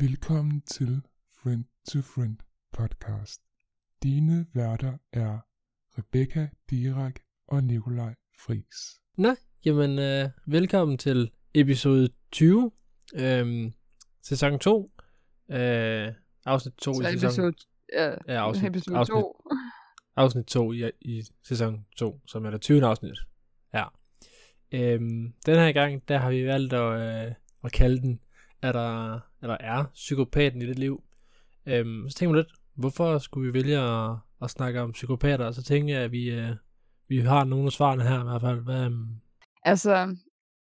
Velkommen til Friend to Friend podcast. Dine værter er Rebecca Dirak og Nikolaj Fris. Nå, jamen øh, velkommen til episode 20, øhm, sæson 2, øh, afsnit 2 Så i sæson, episode, ja, ja, afsnit, episode afsnit, 2. afsnit 2 i, i sæson 2, som er det 20. afsnit. Ja. Øhm, den her gang, der har vi valgt at, øh, at kalde den, er der, eller er psykopaten i dit liv. Øhm, så tænker jeg lidt, hvorfor skulle vi vælge at, at snakke om psykopater? Og så tænker jeg, at vi, øh, vi har nogle af svarene her i hvert fald. Hvad, øhm, Altså,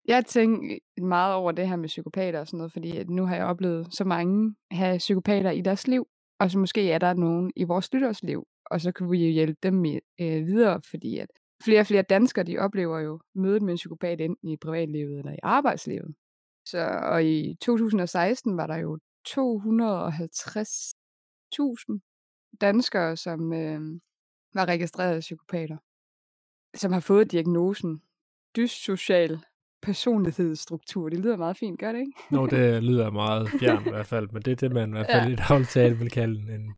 jeg tænker meget over det her med psykopater og sådan noget, fordi at nu har jeg oplevet så mange have psykopater i deres liv, og så måske er der nogen i vores lyttersliv, og så kan vi jo hjælpe dem i, øh, videre, fordi at flere og flere danskere, de oplever jo mødet med en psykopat enten i privatlivet eller i arbejdslivet. Så, og i 2016 var der jo 250.000 danskere, som øh, var registreret psykopater, som har fået diagnosen dyssocial personlighedsstruktur. Det lyder meget fint, gør det ikke? Nå, det lyder meget fjern i hvert fald, men det er det, man i hvert fald Ja. i dagligt tale vil kalde en,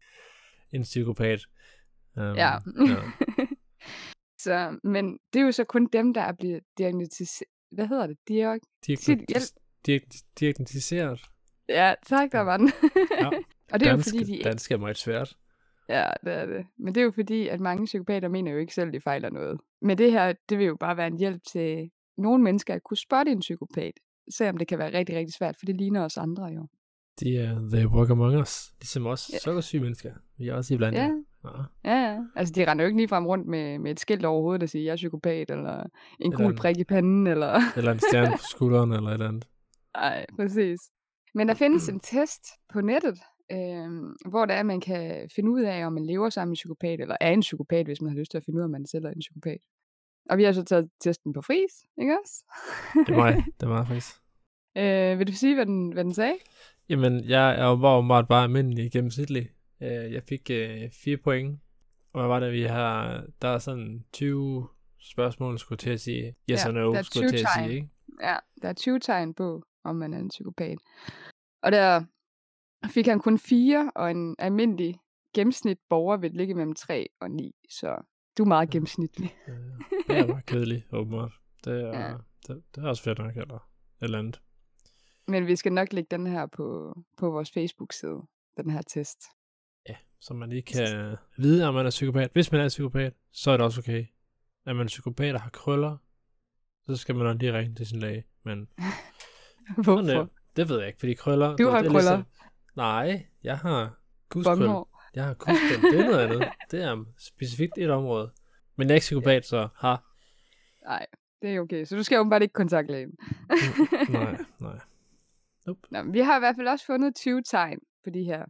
en psykopat. Um, Ja. ja. så, men det er jo så kun dem, der er blevet diagnostiseret. Hvad hedder det? Diag Diagnotis- diag- diagnostiseret. ja, tak, der var den. Ja. Og det er jo dansk, fordi, de... dansk er meget svært. Ja, det er det. Men det er jo fordi, at mange psykopater mener jo ikke selv, de fejler noget. Men det her, det vil jo bare være en hjælp til nogle mennesker at kunne spotte en psykopat. Selvom det kan være rigtig, rigtig svært, for det ligner os andre jo. De er they walk among us, ligesom os Ja. sukkersyge mennesker. Vi er også iblandt. Ja. Ja, ja. Altså, de render jo ikke ligefrem rundt med, med et skilt over hovedet, der siger, jeg er psykopat, eller en Eller gul en- prik i panden, eller... Eller en stjerne på skulderen, eller et eller andet. Nej, præcis. Men der findes en test på nettet, øh, hvor der er, at man kan finde ud af, om man lever sammen med en psykopat, eller er en psykopat, hvis man har lyst til at finde ud af, om man selv er en psykopat. Og vi har så taget testen på fris, ikke også? Det mig. Det mig, faktisk. øh, vil du sige, hvad den, hvad den sagde? Jamen, jeg er jo bare åbenbart bare almindelig gennemsnitlig. Øh, Jeg fik øh, 4 point. Og hvad var det, vi har... Der er sådan 20 spørgsmål, skulle til at sige. Yes Ja, or no, der skulle til at 20 sige, ikke? Ja, der er 20 tegn på, om man er en psykopat. Og der fik han kun 4, og en almindelig gennemsnit borger vil ligge mellem 3 og 9. Så du er meget gennemsnitlig. Øh, Det er bare kedeligt, åbenbart. Det er, Ja. ja. det, det er også fedt nok, eller eller andet. Men vi skal nok lægge den her på, på vores Facebook-side, den her test. Ja, så man ikke kan vide, om man er psykopat. Hvis man er psykopat, så er det også okay. Er man psykopat og har krøller, så skal man nok lige ringe til sin læge. Men Hvorfor? det. det ved jeg ikke, fordi krøller... Du har det er krøller. Ligesom, nej, jeg har kuskrøl. Jeg har kuskrøl. Det er noget andet. Det er specifikt et område. Men jeg er ikke psykopat, så ha. Nej, det er okay. Så du skal åbenbart ikke kontakte lægen. Nej, nej. Nope. Nå, vi har i hvert fald også fundet 20 tegn på de her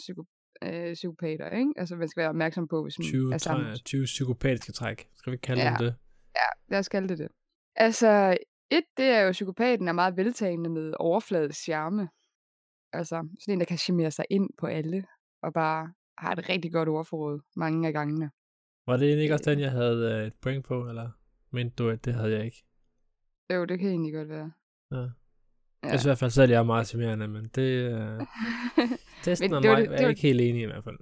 psyko, øh, psykopater, ikke? Altså, man skal være opmærksom på, hvis man 20, er sammen. træ, 20 psykopatiske træk. Skal vi kalde Ja. dem det? Ja, lad os kalde det det. Altså, et, det er jo, psykopaten er meget veltagende med overfladisk charme. Altså, sådan en, der kan charmere sig ind på alle, og bare har et rigtig godt ordforråd mange af gangene. Var det egentlig ikke også den, jeg havde øh, et point på, eller mente du, at det havde jeg ikke? Jo, det kan egentlig godt være. Ja. Ja. Jeg synes i hvert fald selv, jeg er meget charmerende, men det... Øh, testen Men og det var mig det- er det ikke helt enig i hvert fald.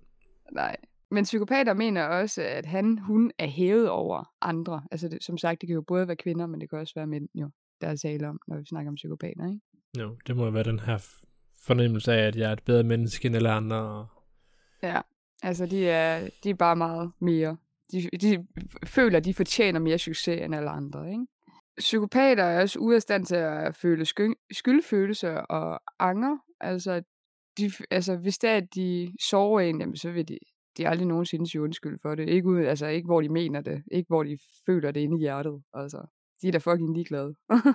Nej. Men psykopater mener også, at han, hun er hævet over andre. Altså, det, som sagt, det kan jo både være kvinder, men det kan også være mænd, jo, der er tale om, når vi snakker om psykopater, ikke? Jo, det må jo være den her fornemmelse af, at jeg er et bedre menneske end alle andre. Ja, altså de er, de er bare meget mere. De, de føler, de fortjener mere succes end alle andre, ikke? Psykopater er også ude af stand til at føle sky- skyldfølelse og anger. Altså, de, altså hvis det er, at de sover en, jamen, så vil de, de aldrig nogensinde sige undskyld for det. Ikke, ud, altså, ikke hvor de mener det. Ikke hvor de føler det inde i hjertet. Altså, de er da fucking ligeglade.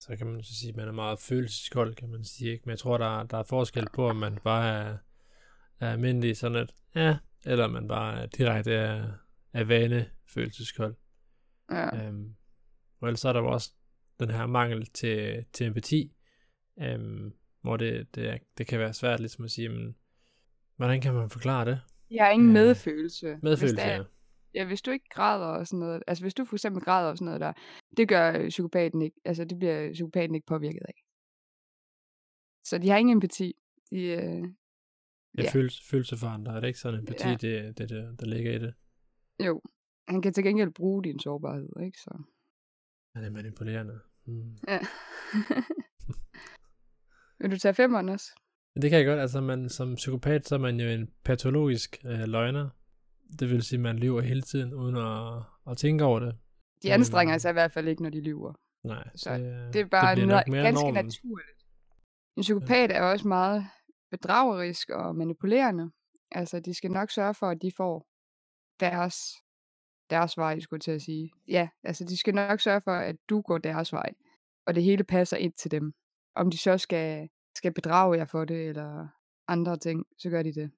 Så kan man så sige, at man er meget følelseskold, kan man sige. Ikke? Men jeg tror, der, er- der er forskel på, om man bare er, er almindelig sådan et, ja, eller om man bare er direkte er, er vane følelseskold. ja. Øhm, og ellers så er der jo også den her mangel til, til empati, øhm, hvor det, det, det kan være svært ligesom at sige, men, hvordan kan man forklare det? Jeg har ingen Ja. medfølelse. Hvis Medfølelse, det er, ja. Ja, hvis du ikke græder og sådan noget, altså hvis du for eksempel græder og sådan noget der, det gør psykopaten ikke, altså det bliver psykopaten ikke påvirket af. Så de har ingen empati. De, øh, Det er Ja. følelse, følelse for andre. Er det ikke sådan en empati, Ja. det, det, det, der ligger i det? jo, han kan til gengæld bruge din sårbarhed, ikke? Så, Han er manipulerende. Hmm. ja. Vil du tage femmeren også? Men Det kan jeg godt. Altså, man, som psykopat, så er man jo en patologisk øh, løgner. Det vil sige, at man lyver hele tiden, uden at, at tænke over det. De anstrenger Øhm. sig i hvert fald ikke, når de lyver. Nej, Så det, Det er bare bliver noget, ganske normen. naturligt. En psykopat er også meget bedragerisk og manipulerende. Altså, de skal nok sørge for, at de får deres, deres vej, skulle til at sige. Ja, altså, de skal nok sørge for, at du går deres vej. Og det hele passer ind til dem. Om de så skal, skal bedrage jer for det, eller andre ting, så gør de det.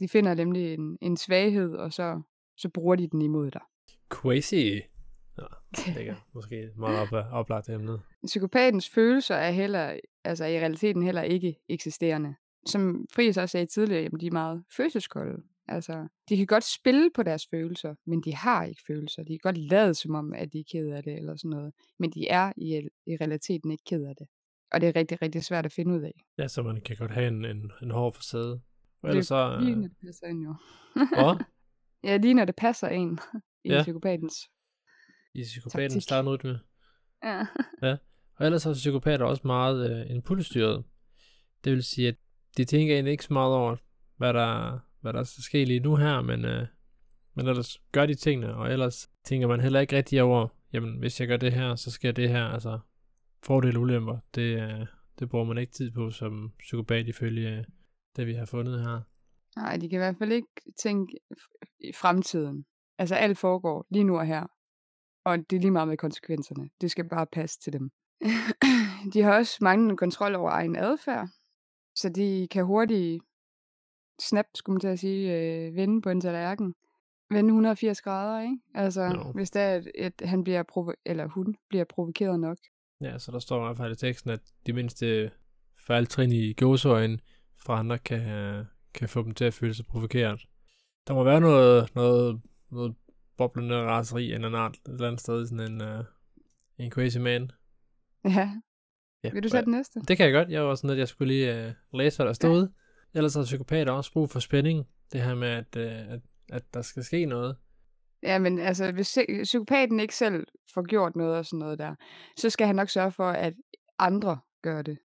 De finder nemlig en, en svaghed, og så, så bruger de den imod dig. Crazy. Ja, det er måske meget op, oplagt emnet. Psykopatens følelser er heller, altså i realiteten heller ikke eksisterende. Som Friis også sagde tidligere, jamen de er meget følelseskolde. Altså, de kan godt spille på deres følelser, men de har ikke følelser. De kan godt lade som om, at de er ked af det eller sådan noget. Men de er i, i realiteten ikke ked af det. Og det er rigtig, rigtig svært at finde ud af. Ja, så man kan godt have en, en, en hård facade. Og ellers så... er lige Øh, når det passer ind jo. hvad? Ja, lige når det passer ind i Ja. psykopatens. I psykopatens Taktik. startrytme. Ja. Og ellers er psykopater også meget øh, impulsstyret. Det vil sige, at de tænker egentlig ikke så meget over, hvad der, hvad der skal ske lige nu her, men, øh, men ellers gør de tingene, og ellers tænker man heller ikke rigtig over, jamen hvis jeg gør det her, så sker det her, altså fordele og ulemper, det, øh, det bruger man ikke tid på som psykopat ifølge øh, det, vi har fundet her. Nej, de kan i hvert fald ikke tænke i fremtiden. Altså alt foregår lige nu og her. Og det er lige meget med konsekvenserne. Det skal bare passe til dem. de har også manglende kontrol over egen adfærd. Så de kan hurtigt snap, skulle man til at sige, øh, vende på en tallerken. Vende 180 grader, ikke? Altså, Jo. hvis det er, at, at han bliver provo- eller hun bliver provokeret nok. Ja, så der står i hvert fald i teksten, at de mindste fejltrin i gåseøjne fra andre kan, kan få dem til at føle sig provokeret. Der må være noget, noget, noget boblende raseri en eller anden art, et eller andet sted, sådan en, uh, en crazy man. Ja. Ja, Vil du tage den næste? Det kan jeg godt. Jeg var sådan, at jeg skulle lige uh, læse, hvad der stod. Ellers har psykopater også brug for spænding. Det her med, at, uh, at, at der skal ske noget. Ja, men altså, hvis psykopaten ikke selv får gjort noget og sådan noget der, så skal han nok sørge for, at andre gør det.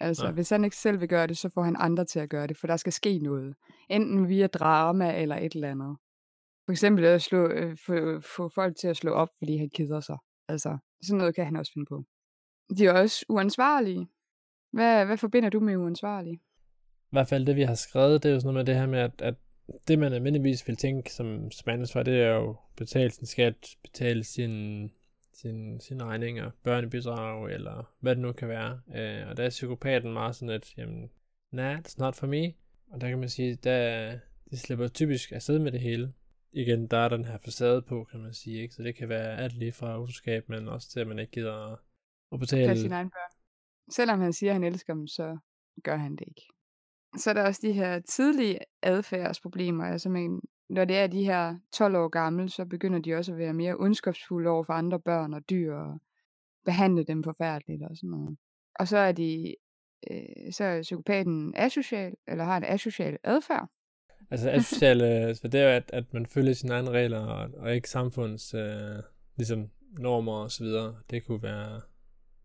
Altså, ja. hvis han ikke selv vil gøre det, så får han andre til at gøre det, for der skal ske noget. Enten via drama eller et eller andet. For eksempel at slå, øh, få, få folk til at slå op, fordi han keder sig. Altså, sådan noget kan han også finde på. De er også uansvarlige. Hvad, hvad forbinder du med uansvarlige? I hvert fald det, vi har skrevet, det er jo sådan noget med det her med, at, at det, man almindeligvis vil tænke som, som ansvar, det er jo betale sin skat, betale sin, sin, sine regninger, børnebidrag, eller hvad det nu kan være. Øh, og der er psykopaten meget sådan, at, jamen, nah, it's not for me. Og der kan man sige, der, de slipper typisk afsted med det hele. Igen, der er den her facade på, kan man sige, ikke? Så det kan være alt lige fra utroskab, men også til, at man ikke gider at- at betale. Passe sine egne børn. Selvom han siger, at han elsker dem, så gør han det ikke. Så er der også de her tidlige adfærdsproblemer. Altså, men, når det er de her 12 år gamle, så begynder de også at være mere ondskabsfulde over for andre børn og dyr, og behandle dem forfærdeligt og sådan noget. Og så er de, øh, så er psykopaten asocial, eller har en asocial adfærd. Altså asocial, øh, så det er jo, at, at man følger sine egne regler, og, og ikke samfunds øh, ligesom normer og så videre. Det kunne være,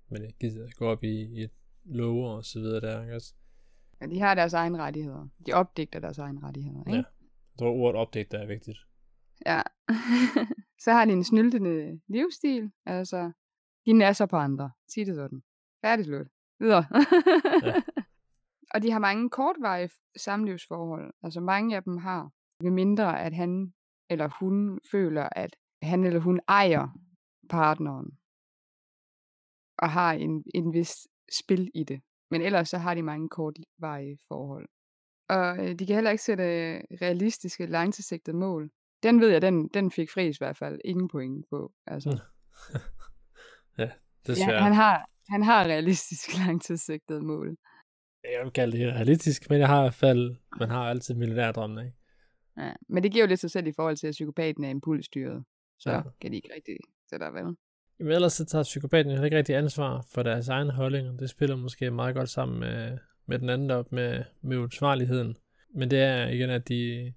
man gider gå op i, i et love og så videre der, ikke også? Ja, de har deres egne rettigheder. De opdigter deres egne rettigheder. Ikke? Ja. Jeg tror, ordet der er vigtigt. Ja. så har de en snyltende livsstil. Altså, de nasser på andre. Sig det sådan. Færdig slut. Videre. Ja. Og de har mange kortvarige samlivsforhold. Altså mange af dem har. Ved mindre at han eller hun føler, at han eller hun ejer partneren. Og har en, en vis spil i det. Men ellers så har de mange kortvarige forhold. Og øh, de kan heller ikke sætte øh, realistiske, langtidssigtede mål. Den ved jeg, den, den fik Friis i hvert fald ingen point på. Altså, Mm. ja, ja, desværre. han, har, han har realistiske, langtidssigtede mål. Jeg vil kalde det realistisk, men jeg har i hvert fald, man har altid millionærdrømmen, ikke? Ja. Men det giver jo lidt sig selv i forhold til, at psykopaten er impulsstyret. Så Ja. ja. kan de ikke rigtig sætte dig vel. Jamen ellers så tager psykopaten heller ikke rigtig ansvar for deres egne holdninger. Det spiller måske meget godt sammen med, med den anden op med, med uansvarligheden. Men det er igen, at de,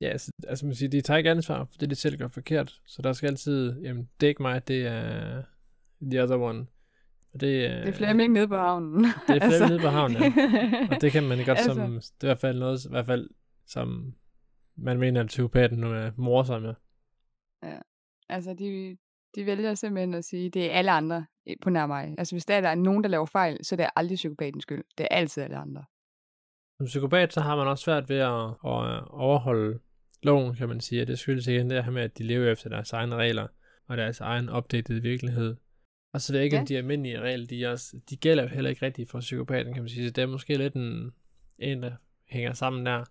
ja, altså, altså man siger, de tager ikke ansvar for det, de selv gør forkert. Så der skal altid, jamen, det er ikke mig, det er the other one. Og det, det er Flemming nede på havnen. Det er Flemming altså. nede på havnen, ja. Og det kan man godt altså. som, det er i hvert fald noget, i hvert fald som man mener, at psykopaten nu er morsom med. Ja, altså de, de vælger simpelthen at sige, at det er alle andre på nær mig. Altså hvis der er nogen, der laver fejl, så er det aldrig psykopatens skyld. Det er altid alle andre. Som psykopat, så har man også svært ved at, at overholde loven, kan man sige. Og det skyldes igen det her med, at de lever efter deres egne regler og deres egen opdateret virkelighed. Og så ved jeg ikke, ja. om de almindelige regler, de, også, de gælder jo heller ikke rigtigt for psykopaten, kan man sige. Så det er måske lidt en, en der hænger sammen der.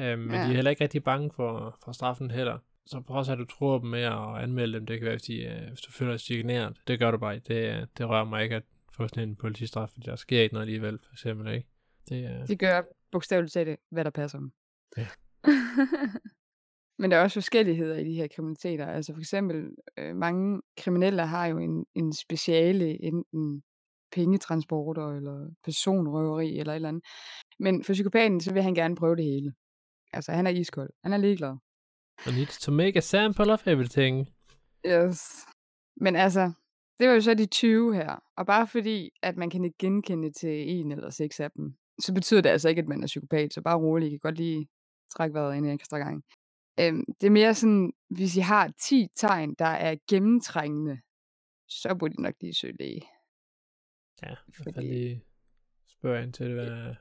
Øhm, men ja. de er heller ikke rigtig bange for, for straffen heller. Så prøv at du tror dem med at anmelde dem. Det kan være, hvis, de, øh, hvis du føler dig chikaneret. Det gør du bare ikke. Det, det rører mig ikke at få sådan en politistraf, for der sker ikke noget alligevel, for eksempel. Ikke? Det, øh... De gør bogstaveligt talt, hvad der passer dem. Ja. Men der er også forskelligheder i de her kriminaliteter. Altså for eksempel, øh, mange kriminelle har jo en, en speciale, enten pengetransporter, eller personrøveri, eller et eller andet. Men for psykopaten, så vil han gerne prøve det hele. Altså, han er iskold. Han er ligeglad. I need to make a sample of everything. Yes. Men altså, det var jo så de 20 her. Og bare fordi, at man kan ikke genkende til en eller seks af dem, så betyder det altså ikke, at man er psykopat. Så bare rolig, I kan godt lige trække vejret ind en ekstra gang. Øhm, det er mere sådan, hvis I har 10 tegn, der er gennemtrængende, så burde I nok lige søge læge. Ja, Fordi... jeg lige spørge ind til det. Hvad...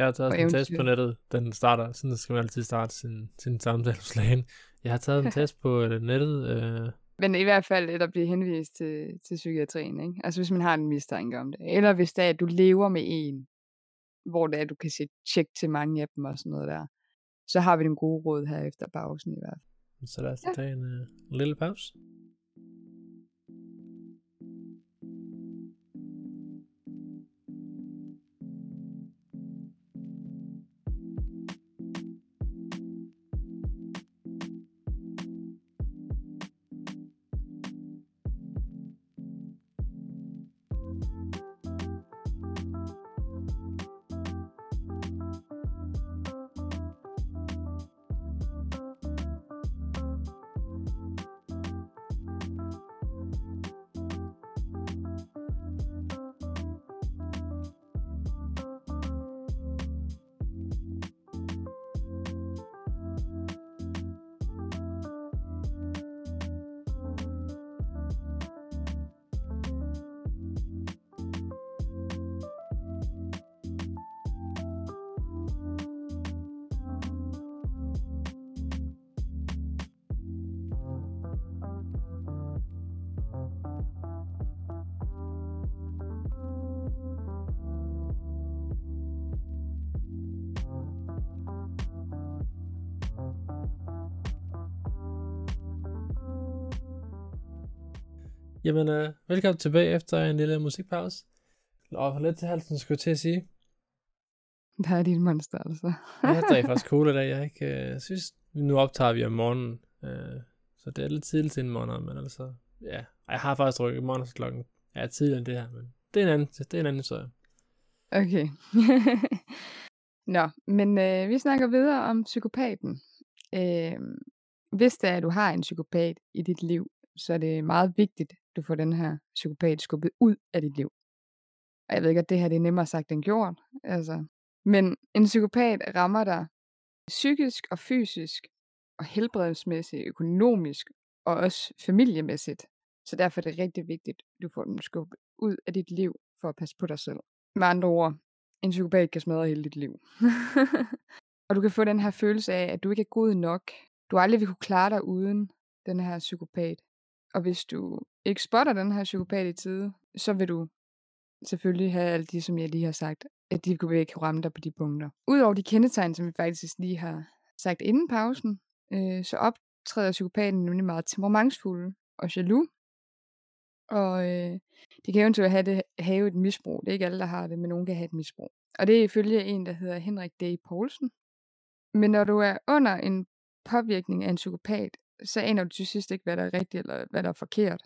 Jeg har taget en test på nettet. Den starter, sådan skal man altid starte sin, sin samtale hos lægen. Jeg har taget en test på øh, nettet. Øh... Men i hvert fald, at der bliver henvist til, til psykiatrien, ikke? Altså hvis man har en mistanke om det. Eller hvis det er, at du lever med en, hvor det er, at du kan se tjek til mange af dem og sådan noget der så har vi den gode råd her efter pausen i hvert fald. Så lad os ja. tage en, uh, en lille pause. Jamen, øh, velkommen tilbage efter en lille musikpause. Og for lidt til halsen, skulle jeg til at sige. Der er dit monster, altså. ja, det er faktisk cool i dag. Jeg ikke, øh, synes, nu optager vi om morgenen. Øh, så det er lidt tidligt til en morgen, men altså, ja. Jeg har faktisk drukket morgensklokken. Ja, tidligere end det her, men det er en anden, det er en anden historie. Okay. Nå, men øh, vi snakker videre om psykopaten. Øh, hvis det er, at du har en psykopat i dit liv, så er det meget vigtigt, du får den her psykopat skubbet ud af dit liv. Og jeg ved ikke, at det her det er nemmere sagt end gjort. Altså. Men en psykopat rammer dig psykisk og fysisk og helbredsmæssigt, økonomisk og også familiemæssigt. Så derfor er det rigtig vigtigt, at du får den skubbet ud af dit liv for at passe på dig selv. Med andre ord, en psykopat kan smadre hele dit liv. og du kan få den her følelse af, at du ikke er god nok. Du aldrig vil kunne klare dig uden den her psykopat. Og hvis du ikke spotter den her psykopat i tide, så vil du selvfølgelig have alt det, som jeg lige har sagt, at de kan ikke ramme dig på de punkter. Udover de kendetegn, som vi faktisk lige har sagt inden pausen, øh, så optræder psykopaten nemlig meget temperamentsfuld og jaloux. Og øh, de kan eventuelt have, det, have et misbrug. Det er ikke alle, der har det, men nogen kan have et misbrug. Og det er ifølge en, der hedder Henrik D. Poulsen. Men når du er under en påvirkning af en psykopat, så aner du til sidst ikke, hvad der er rigtigt eller hvad der er forkert.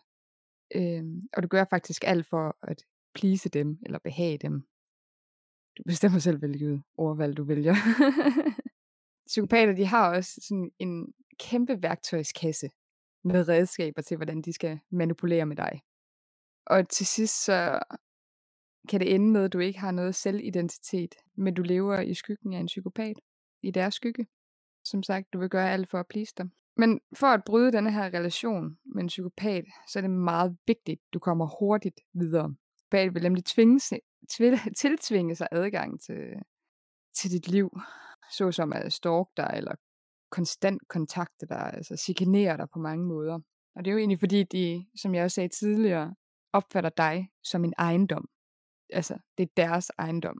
Øhm, og du gør faktisk alt for at please dem eller behage dem. Du bestemmer selv, hvilket ordvalg du vælger. Psykopater, de har også sådan en kæmpe værktøjskasse med redskaber til, hvordan de skal manipulere med dig. Og til sidst så kan det ende med, at du ikke har noget selvidentitet, men du lever i skyggen af en psykopat, i deres skygge. Som sagt, du vil gøre alt for at please dem. Men for at bryde denne her relation med en psykopat, så er det meget vigtigt, at du kommer hurtigt videre. Psykopat vil nemlig tvinge, tiltvinge sig adgang til, til dit liv, såsom at stalke dig, eller konstant kontakte dig, altså chikanere dig på mange måder. Og det er jo egentlig fordi, de, som jeg også sagde tidligere, opfatter dig som en ejendom. Altså, det er deres ejendom.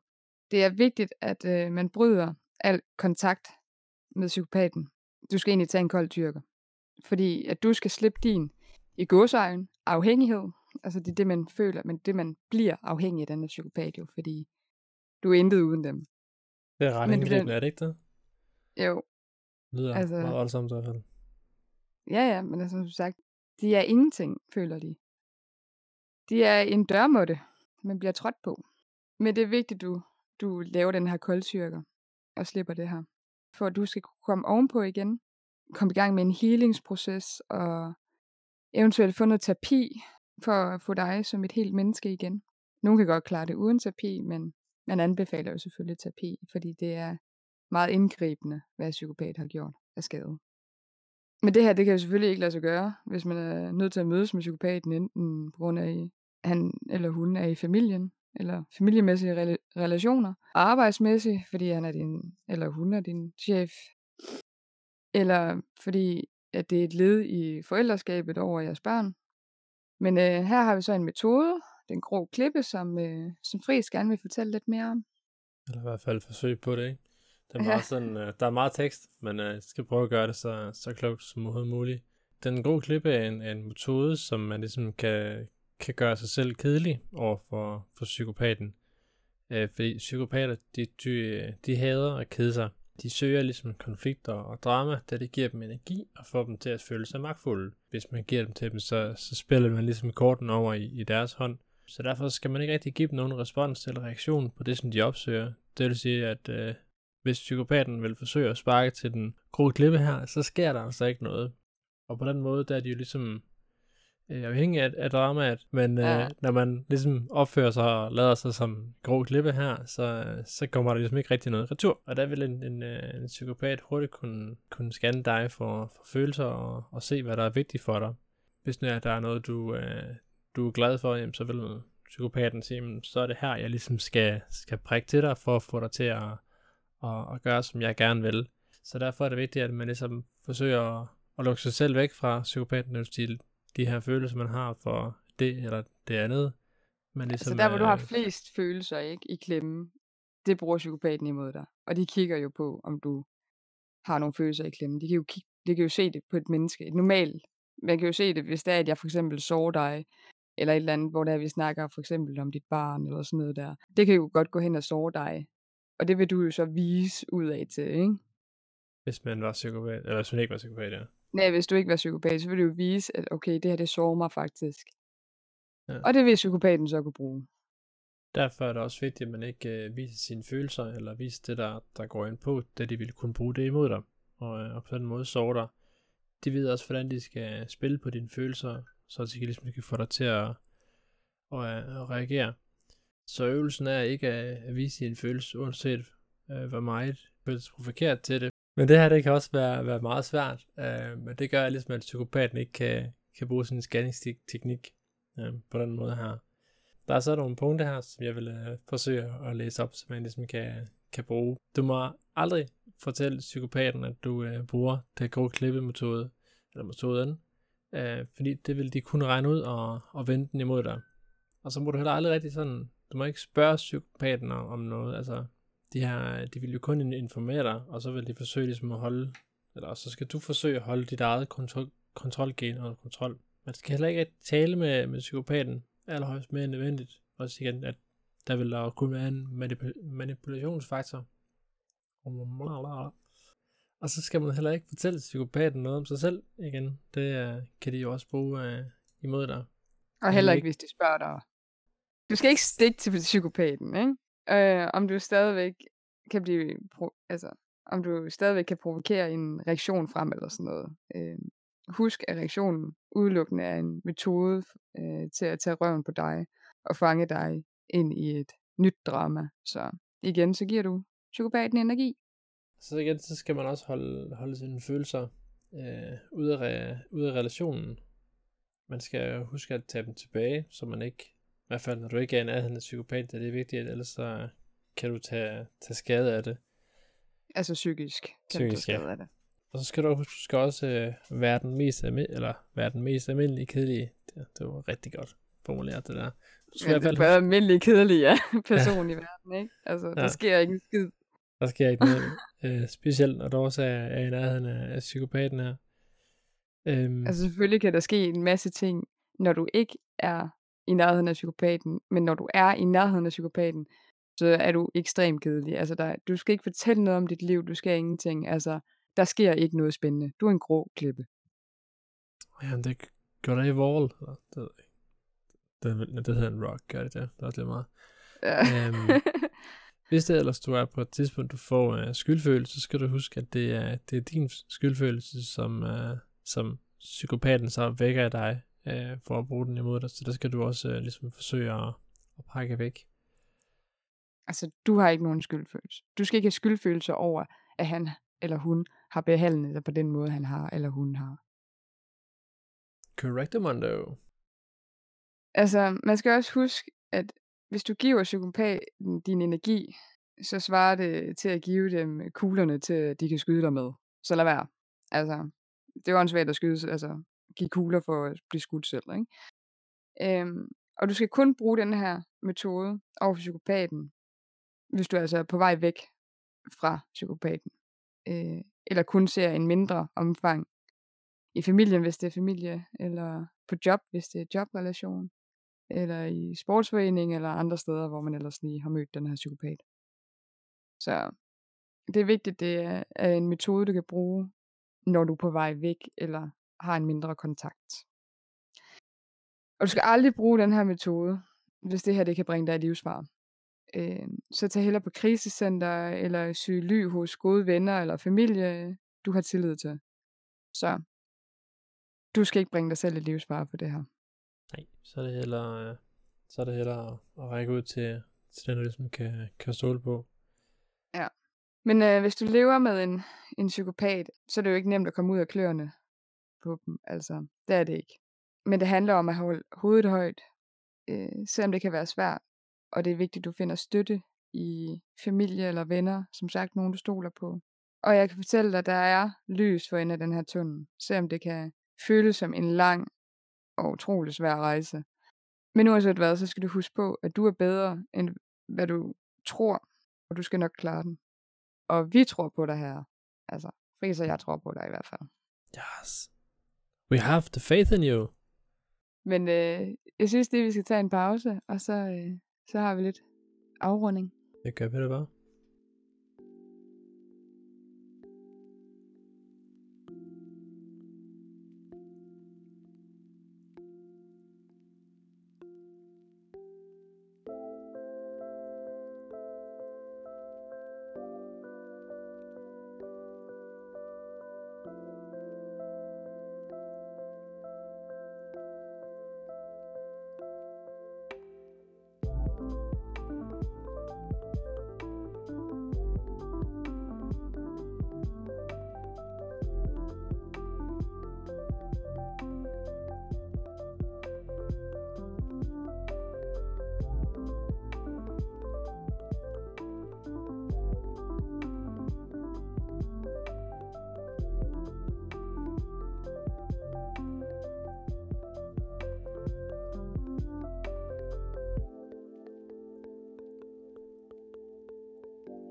Det er vigtigt, at øh, man bryder al kontakt med psykopaten. Du skal egentlig tage en kold tyrker. Fordi at du skal slippe din i godsøjen afhængighed. Altså det er det, man føler, men det man bliver afhængig af den her psykopat jo, fordi du er intet uden dem. Det er ret Men indgribende, bliver- er det ikke det? Jo, Det lyder Altså- altså... meget voldsomt i hvert fald. ja ja, men altså, som sagt, de er ingenting, føler de. De er en dørmåtte, man bliver trådt på. Men det er vigtigt, du, du laver den her koldtyrker og slipper det her. For at du skal kunne komme ovenpå igen, komme i gang med en healingsproces og eventuelt få noget terapi for at få dig som et helt menneske igen. Nogle kan godt klare det uden terapi, men man anbefaler jo selvfølgelig terapi, fordi det er meget indgribende, hvad psykopat har gjort af skade. Men det her, det kan jo selvfølgelig ikke lade sig gøre, hvis man er nødt til at mødes med psykopaten, enten på grund af, at han eller hun er i familien, eller familiemæssige rela- relationer, arbejdsmæssigt, fordi han er din, eller hun er din chef, eller fordi at det er et led i forældreskabet over jeres børn. Men øh, her har vi så en metode, den grå klippe, som, øh, som Friis gerne vil fortælle lidt mere om. Eller i hvert fald forsøg på det, ikke? Det er Ja. meget sådan, uh, der er meget tekst, men uh, jeg skal prøve at gøre det så, så klogt som overhovedet muligt. Den gode klippe er en, en metode, som man ligesom kan, kan gøre sig selv kedelig over for, for psykopaten. Øh, fordi psykopater, de, de, de hader at kede sig. De søger ligesom konflikter og drama, da det giver dem energi og får dem til at føle sig magtfulde. Hvis man giver dem til dem, så, så spiller man ligesom korten over i, i deres hånd. Så derfor skal man ikke rigtig give dem nogen respons eller reaktion på det, som de opsøger. Det vil sige, at øh, hvis psykopaten vil forsøge at sparke til den grå klippe her, så sker der altså ikke noget. Og på den måde, der er de jo ligesom øh, afhængige af, af dramaet, men øh, Ja. når man ligesom opfører sig og lader sig som grå klippe her, så, så kommer der ligesom ikke rigtig noget retur. Og der vil en, en, øh, en psykopat hurtigt kunne, kunne scanne dig for, for følelser og, og se, hvad der er vigtigt for dig. Hvis nu er, der er noget, du, øh, du er glad for, jamen, så vil psykopaten sige, "Jamen, så er det her, jeg ligesom skal, skal prikke til dig, for at få dig til at, at, at gøre, som jeg gerne vil. Så derfor er det vigtigt, at man ligesom forsøger at, at lukke sig selv væk fra psykopaten, vil sige de her følelser, man har for det eller det andet. Men ligesom, Altså der, hvor du har øh, flest følelser ikke i klemme, det bruger psykopaten imod dig. Og de kigger jo på, om du har nogle følelser i klemme. De kan jo, kigge, de kan jo se det på et menneske. Et normalt. Man kan jo se det, hvis det er, at jeg for eksempel sover dig, eller et eller andet, hvor der er, vi snakker for eksempel om dit barn, eller sådan noget der. Det kan jo godt gå hen og sove dig. Og det vil du jo så vise ud af til, ikke? Hvis man var psykopat, eller hvis man ikke var psykopat, ja. Nej, hvis du ikke var psykopat, så vil du jo vise, at okay, det her det sover mig faktisk. Ja. Og det vil psykopaten så kunne bruge. Derfor er det også vigtigt, at man ikke øh, viser sine følelser, eller viser det, der, der går ind på, da de ville kunne bruge det imod dig. Og, øh, og på den måde sover dig. De ved også, hvordan de skal spille på dine følelser, så de kan ligesom kan få dig til at, at, øh, at reagere. Så øvelsen er ikke at, at vise dine følelser, uanset øh, hvor meget føles provokeret til det. Men det her, det kan også være, være meget svært, øh, men det gør ligesom, at psykopaten ikke kan, kan bruge sin scanningsteknik øh, på den måde her. Der er så nogle punkter her, som jeg vil øh, forsøge at læse op, så man ligesom kan, kan bruge. Du må aldrig fortælle psykopaten, at du øh, bruger det grå klippemetode, eller metoden, øh, fordi det vil de kunne regne ud og, og vende den imod dig. Og så må du heller aldrig rigtig sådan, du må ikke spørge psykopaten om, om noget, altså de her, de vil jo kun informere dig, og så vil de forsøge ligesom at holde, eller så skal du forsøge at holde dit eget kontrol, kontrolgen under kontrol. Man skal heller ikke tale med, med psykopaten, allerhøjst mere end nødvendigt. Også igen, at der vil der kunne være en manip- manipulationsfaktor. Og så skal man heller ikke fortælle psykopaten noget om sig selv igen. Det uh, kan de jo også bruge uh, imod dig. Og heller ikke, hvis de spørger dig. Du skal ikke stikke til psykopaten, ikke? Øh, om du stadigvæk kan blive, pro- altså, om du stadigvæk kan provokere en reaktion frem eller sådan noget. Øh, husk, at reaktionen udelukkende er en metode øh, til at tage røven på dig og fange dig ind i et nyt drama. Så igen, så giver du psykopaten energi. Så igen, så skal man også holde, holde sine følelser øh, ude, af, re- ude af relationen. Man skal huske at tage dem tilbage, så man ikke, i hvert fald når du ikke er en af psykopat, det er vigtigt, at ellers så kan du tage, tage skade af det. Altså psykisk. Kan Psykisk, du ja. skade af det. Og så skal du huske, du skal også øh, være den mest almindelige, eller være den mest almindelige kedelige. Det, det var rigtig godt formuleret, det der. Du skal i Men hvert det er fald bare almindelig kedelig ja, person i verden, ikke? Altså, der Ja. sker ikke en skid. Der sker ikke noget. øh, specielt når du også er, er i nærheden af, af psykopaten her. Øhm, Altså selvfølgelig kan der ske en masse ting, når du ikke er i nærheden af psykopaten, men når du er i nærheden af psykopaten, så er du ekstremt kedelig. Altså der, du skal ikke fortælle noget om dit liv, du skal ingenting. Altså, der sker ikke noget spændende. Du er en grå klippe. jamen, det gør der i Wall. Det, det, det hedder en rock, gør det det? Det er også lidt meget. Ja. Øhm, Hvis det ellers du er på et tidspunkt, du får uh, skyldfølelse, så skal du huske, at det er, det er din skyldfølelse, som, uh, som psykopaten så vækker i dig, uh, for at bruge den imod dig. Så der skal du også uh, ligesom forsøge at, at pakke væk. altså, du har ikke nogen skyldfølelse. Du skal ikke have skyldfølelse over, at han eller hun har behandlet dig på den måde, han har eller hun har. Correct, Mondo. Altså, man skal også huske, at hvis du giver psykopaten din energi, så svarer det til at give dem kuglerne til, at de kan skyde dig med. Så lad være. Altså, det er jo åndssvagt at skyde, altså give kugler for at blive skudt selv, ikke? Øhm, og du skal kun bruge den her metode over for psykopaten, hvis du altså er på vej væk fra psykopaten. Øh, eller kun ser en mindre omfang i familien, hvis det er familie, eller på job, hvis det er jobrelation, eller i sportsforening, eller andre steder, hvor man ellers lige har mødt den her psykopat. Så det er vigtigt, det er, er en metode, du kan bruge, når du er på vej væk, eller har en mindre kontakt. Og du skal aldrig bruge den her metode, hvis det her det kan bringe dig i livsfar. Øh, så tag heller på krisecenter, eller søg ly hos gode venner, eller familie, du har tillid til. Så du skal ikke bringe dig selv i livsfare for det her. Nej, så er det heller, øh, så er det heller at, række ud til, til den, du ligesom kan, kan stole på. Men øh, hvis du lever med en, en psykopat, så er det jo ikke nemt at komme ud af kløerne på dem. Altså, det er det ikke. Men det handler om at holde hovedet højt, øh, selvom det kan være svært. Og det er vigtigt, at du finder støtte i familie eller venner, som sagt nogen, du stoler på. Og jeg kan fortælle dig, at der er lys for enden af den her tunnel, selvom det kan føles som en lang og utrolig svær rejse. Men uanset hvad, så skal du huske på, at du er bedre, end hvad du tror, og du skal nok klare den. Og vi tror på dig her. Altså, Friis og jeg tror på dig i hvert fald. Yes. We have the faith in you. Men øh, jeg synes det, vi skal tage en pause, og så, øh, så har vi lidt afrunding. Det gør vi det bare.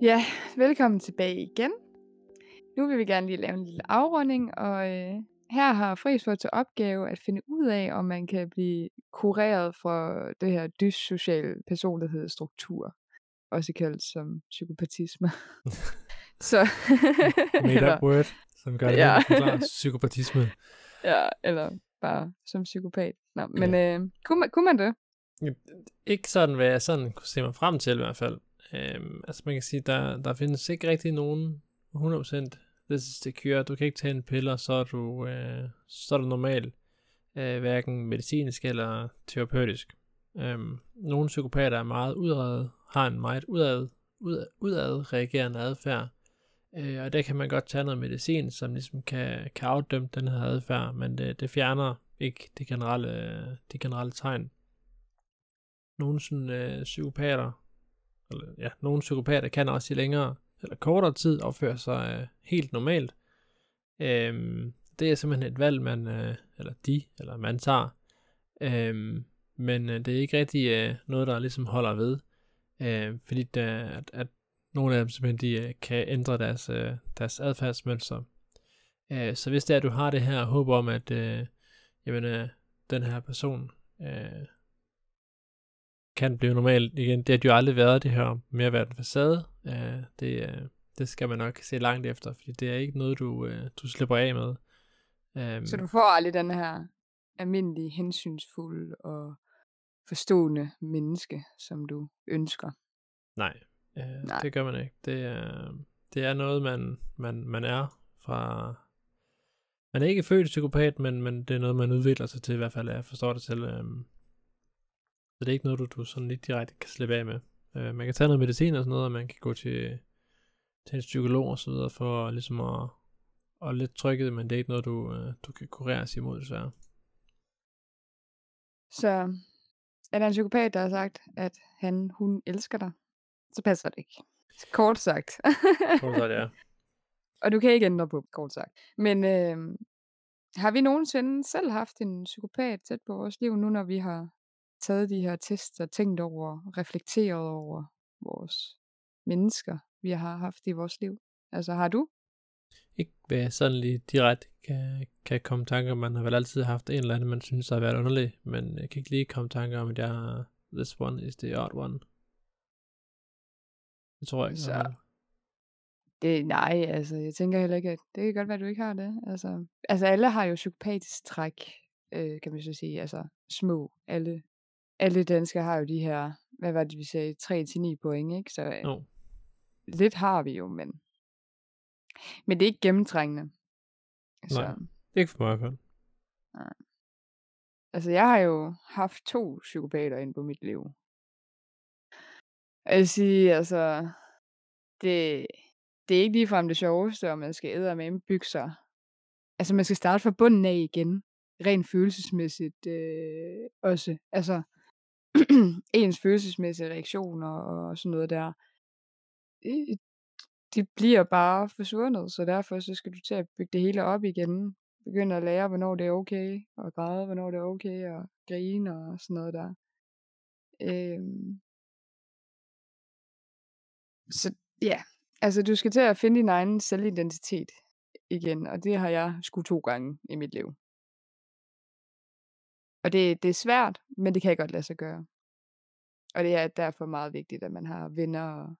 Ja, velkommen tilbage igen. Nu vil vi gerne lige lave en lille afrunding, og øh, her har Friis fået til opgave at finde ud af, om man kan blive kureret fra det her dyssocial personlighedsstruktur, også kaldt som psykopatisme. Så, Made eller, up word, som gør det Ja. ja. forklare psykopatisme. ja, eller bare som psykopat. Nå, men øh, kunne, man, kunne man det? Ikke sådan, hvad jeg sådan kunne se mig frem til i hvert fald. Øhm, altså man kan sige, der, der findes ikke rigtig nogen 100% this is secure. Du kan ikke tage en piller, så er du, øh, så er du normal. Øh, hverken medicinsk eller terapeutisk. Øhm, nogle psykopater er meget udad, har en meget udad, udad, udad reagerende adfærd. Øh, og der kan man godt tage noget medicin, som ligesom kan, kan afdømme den her adfærd, men det, det fjerner ikke de generelle, de generelle tegn. Nogle sådan, øh, psykopater, eller ja, nogle psykopater kan også i længere eller kortere tid opføre sig øh, helt normalt. Øhm, det er simpelthen et valg, man, øh, eller de, eller man tager. Øhm, men øh, det er ikke rigtig øh, noget, der ligesom holder ved. Øh, fordi der, at, at nogle af dem simpelthen de, øh, kan ændre deres, øh, deres adfærdsmønster. Øh, så hvis det er, at du har det her håb om, at øh, jamen, øh, den her person øh, kan blive normal igen, det har jo aldrig været det her med at være den facade. Øh, det, øh, det skal man nok se langt efter, fordi det er ikke noget, du, øh, du slipper af med. Um, så du får aldrig den her almindelige, hensynsfulde og forstående menneske, som du ønsker? Nej, øh, Nej. det gør man ikke. Det er, det er noget, man, man, man er fra... Man er ikke født psykopat, men, men det er noget, man udvikler sig til, i hvert fald, jeg forstår det til. Øh, så det er ikke noget, du, du sådan lidt direkte kan slippe af med. Øh, man kan tage noget medicin og sådan noget, og man kan gå til, til en psykolog og så videre, for ligesom at, at lidt trykket, men det er ikke noget, du, øh, du kan kureres imod, desværre. Så er der en psykopat, der har sagt, at han, hun elsker dig, så passer det ikke. Kort sagt. kort sagt, ja. Og du kan ikke ændre på, kort sagt. Men øh, har vi nogensinde selv haft en psykopat tæt på vores liv, nu når vi har taget de her tests og tænkt over, reflekteret over vores mennesker, vi har haft i vores liv? Altså har du? Ikke hvad sådan lige direkte kan, kan komme tanker om. Man har vel altid haft en eller anden, man synes har været underlig, men jeg kan ikke lige komme tanker om, at jeg har, this one is the odd one. Det tror jeg ikke. Så, det, nej, altså, jeg tænker heller ikke, at det kan godt være, at du ikke har det. Altså, altså alle har jo psykopatisk træk, øh, kan man så sige. Altså, små. Alle, alle danskere har jo de her, hvad var det, vi sagde, 3-9 point, ikke? Så øh, no. lidt har vi jo, men men det er ikke gennemtrængende. Så, Nej, ikke for mig i hvert fald. Nej. Altså, jeg har jo haft to psykopater ind på mit liv. Jeg vil sige, altså, det, det er ikke ligefrem det sjoveste, og man skal æde med bygge sig. Altså, man skal starte fra bunden af igen. Rent følelsesmæssigt øh, også. Altså, ens følelsesmæssige reaktioner og sådan noget der det bliver bare forsvundet, så derfor så skal du til at bygge det hele op igen. Begynde at lære, hvornår det er okay, og græde, hvornår det er okay, og grine og sådan noget der. Øhm. Så ja, altså du skal til at finde din egen selvidentitet igen, og det har jeg sgu to gange i mit liv. Og det, det er svært, men det kan jeg godt lade sig gøre. Og det er derfor meget vigtigt, at man har venner og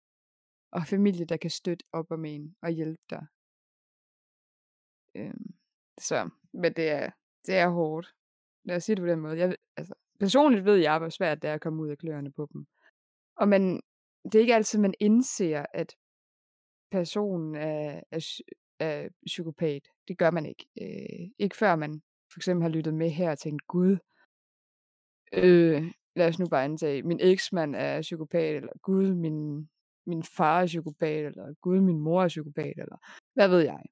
og familie, der kan støtte op om en og hjælpe dig. Øhm, så, men det er, det er hårdt. Lad os sige det på den måde. Jeg, altså, personligt ved jeg, hvor svært det er at komme ud af kløerne på dem. Og man, det er ikke altid, man indser, at personen er, er, er psykopat. Det gør man ikke. Øh, ikke før man for eksempel har lyttet med her og tænkt, gud, øh, lad os nu bare antage, min eksmand er psykopat, eller gud, min min far er psykopat, eller gud, min mor er psykopat, eller hvad ved jeg.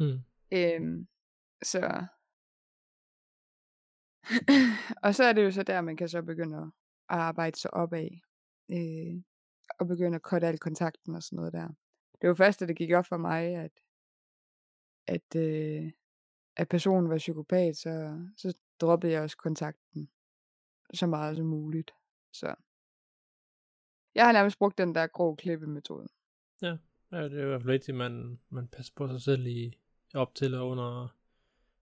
Mm. Øhm, så... og så er det jo så der, man kan så begynde at arbejde sig opad. Øh, og begynde at korte al kontakten og sådan noget der. Det var først, da det gik op for mig, at, at, øh, at personen var psykopat, så, så droppede jeg også kontakten så meget som muligt. Så jeg har nærmest brugt den der grå klippemetode. Ja, ja det er i hvert fald vigtigt, at man, man passer på sig selv i op til og under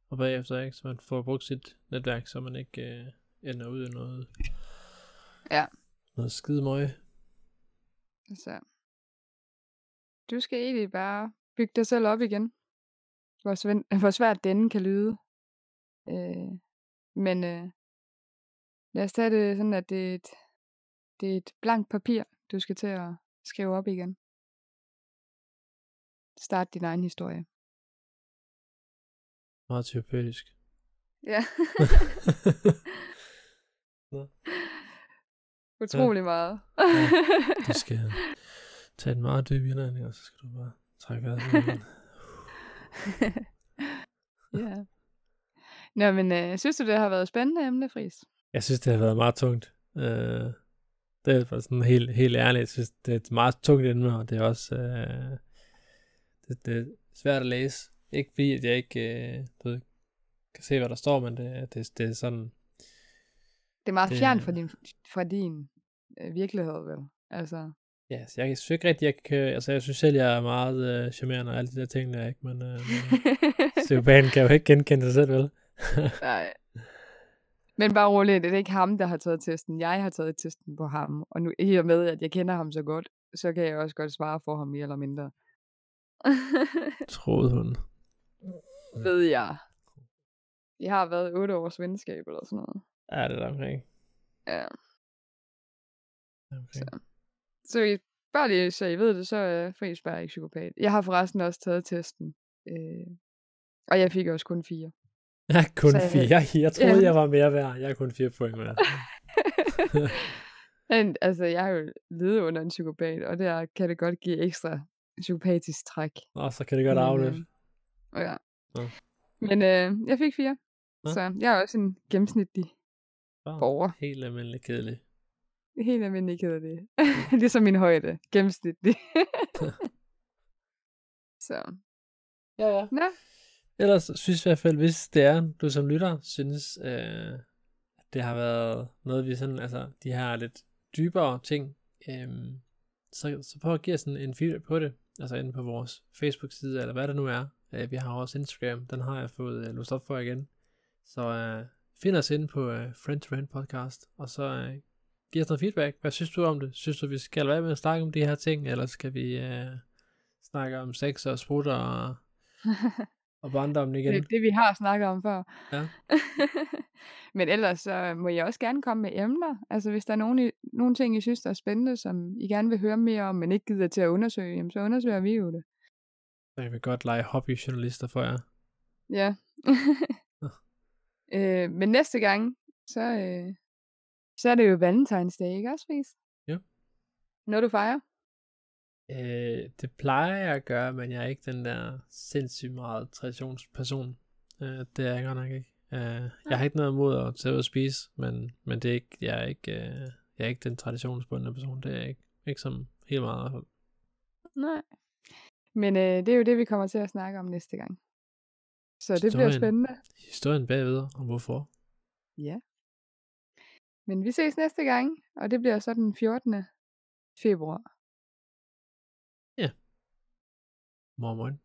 og bagefter, ikke? Så man får brugt sit netværk, så man ikke øh, ender ud i noget, ja. noget skide møg. Så. Du skal egentlig bare bygge dig selv op igen. Hvor, svært, hvor svært denne kan lyde. Øh, men øh, lad os tage det sådan, at det er et, det er et blankt papir, du skal til at skrive op igen. Start din egen historie. Meget terapeutisk. Ja. Utrolig meget. Du skal tage en meget dyb indånding, og så skal du bare trække vejret. ja. Nå, men øh, synes du, det har været spændende emne, Friis? Jeg synes, det har været meget tungt. Øh, det er sådan helt, helt ærligt. Jeg synes, det er et meget tungt emne, og det er også øh, det, det er svært at læse. Ikke fordi, at jeg ikke øh, du ved, kan se, hvad der står, men det, det, det er sådan... Det er meget Det- fjernt fra din, fra din øh, virkelighed, vel? Altså, Ja, så jeg synes ikke rigtig, jeg kan... Altså, jeg synes selv, jeg er meget øh, charmerende og alle de der ting, der ikke, men... Øh, men Steven kan jo ikke genkende sig selv, vel? nej. Men bare roligt, det er ikke ham, der har taget testen. Jeg har taget testen på ham. Og nu, i og med, at jeg kender ham så godt, så kan jeg også godt svare for ham mere eller mindre. Troede hun. Ved jeg. Vi har været otte års venskab eller sådan noget. Ja, det er der omkring. Ja. Okay. Så. Så I, bare lige så I ved det, så er Friis bare ikke psykopat. Jeg har forresten også taget testen. Øh, og jeg fik også kun fire. Jeg er kun Så jeg- fire. Jeg, jeg troede, Ja. jeg var mere værd. Jeg er kun fire point med. Men altså, jeg har jo levet under en psykopat, og der kan det godt give ekstra psykopatisk træk. Nå, så kan det godt Men, afløse. øh, Ja. Men øh, jeg fik fire. Nå. Så jeg er også en gennemsnitlig Wow. borger. Helt almindelig kedelig. Helt almindelig ked af det. ligesom min højde. Gennemsnitlig. så. Ja, ja. Nå, Ellers synes jeg i hvert fald, hvis det er, du som lytter synes, øh, at det har været noget, vi sådan, altså de her lidt dybere ting, øh, så, så prøv at give os en, en feedback på det, altså inde på vores Facebook-side, eller hvad det nu er. Øh, vi har også Instagram, den har jeg fået øh, låst op for igen. Så øh, find os inde på øh, Friend to Friend podcast, og så øh, giv os noget feedback. Hvad synes du om det? Synes du, vi skal være med at snakke om de her ting, eller skal vi øh, snakke om sex og sprutter og, og barndom igen? det er det, vi har snakket om før. Ja. Men ellers så må jeg også gerne komme med emner. Altså hvis der er nogle, i- nogle ting, I synes, der er spændende, som I gerne vil høre mere om, men ikke gider til at undersøge, jamen, så undersøger vi jo det. Så kan vi godt lege hobbyjournalister for jer. Ja. øh, men næste gang, så, øh, så er det jo Valentine's Day, ikke også, Friis? Jo. Noget du fejrer? Øh, det plejer jeg at gøre, men jeg er ikke den der sindssygt meget traditionsperson. Øh, det er jeg godt nok ikke. Øh, jeg har ikke noget imod at tage ud og spise, men, men det er ikke, jeg, er ikke, øh, jeg er ikke den traditionsbundne person. Det er jeg ikke, ikke som helt meget. fald. Nej. Men øh, det er jo det, vi kommer til at snakke om næste gang. Så det bliver Historien. spændende. Historien bagved, og hvorfor. Ja. Men vi ses næste gang, og det bliver så den 14. februar. moment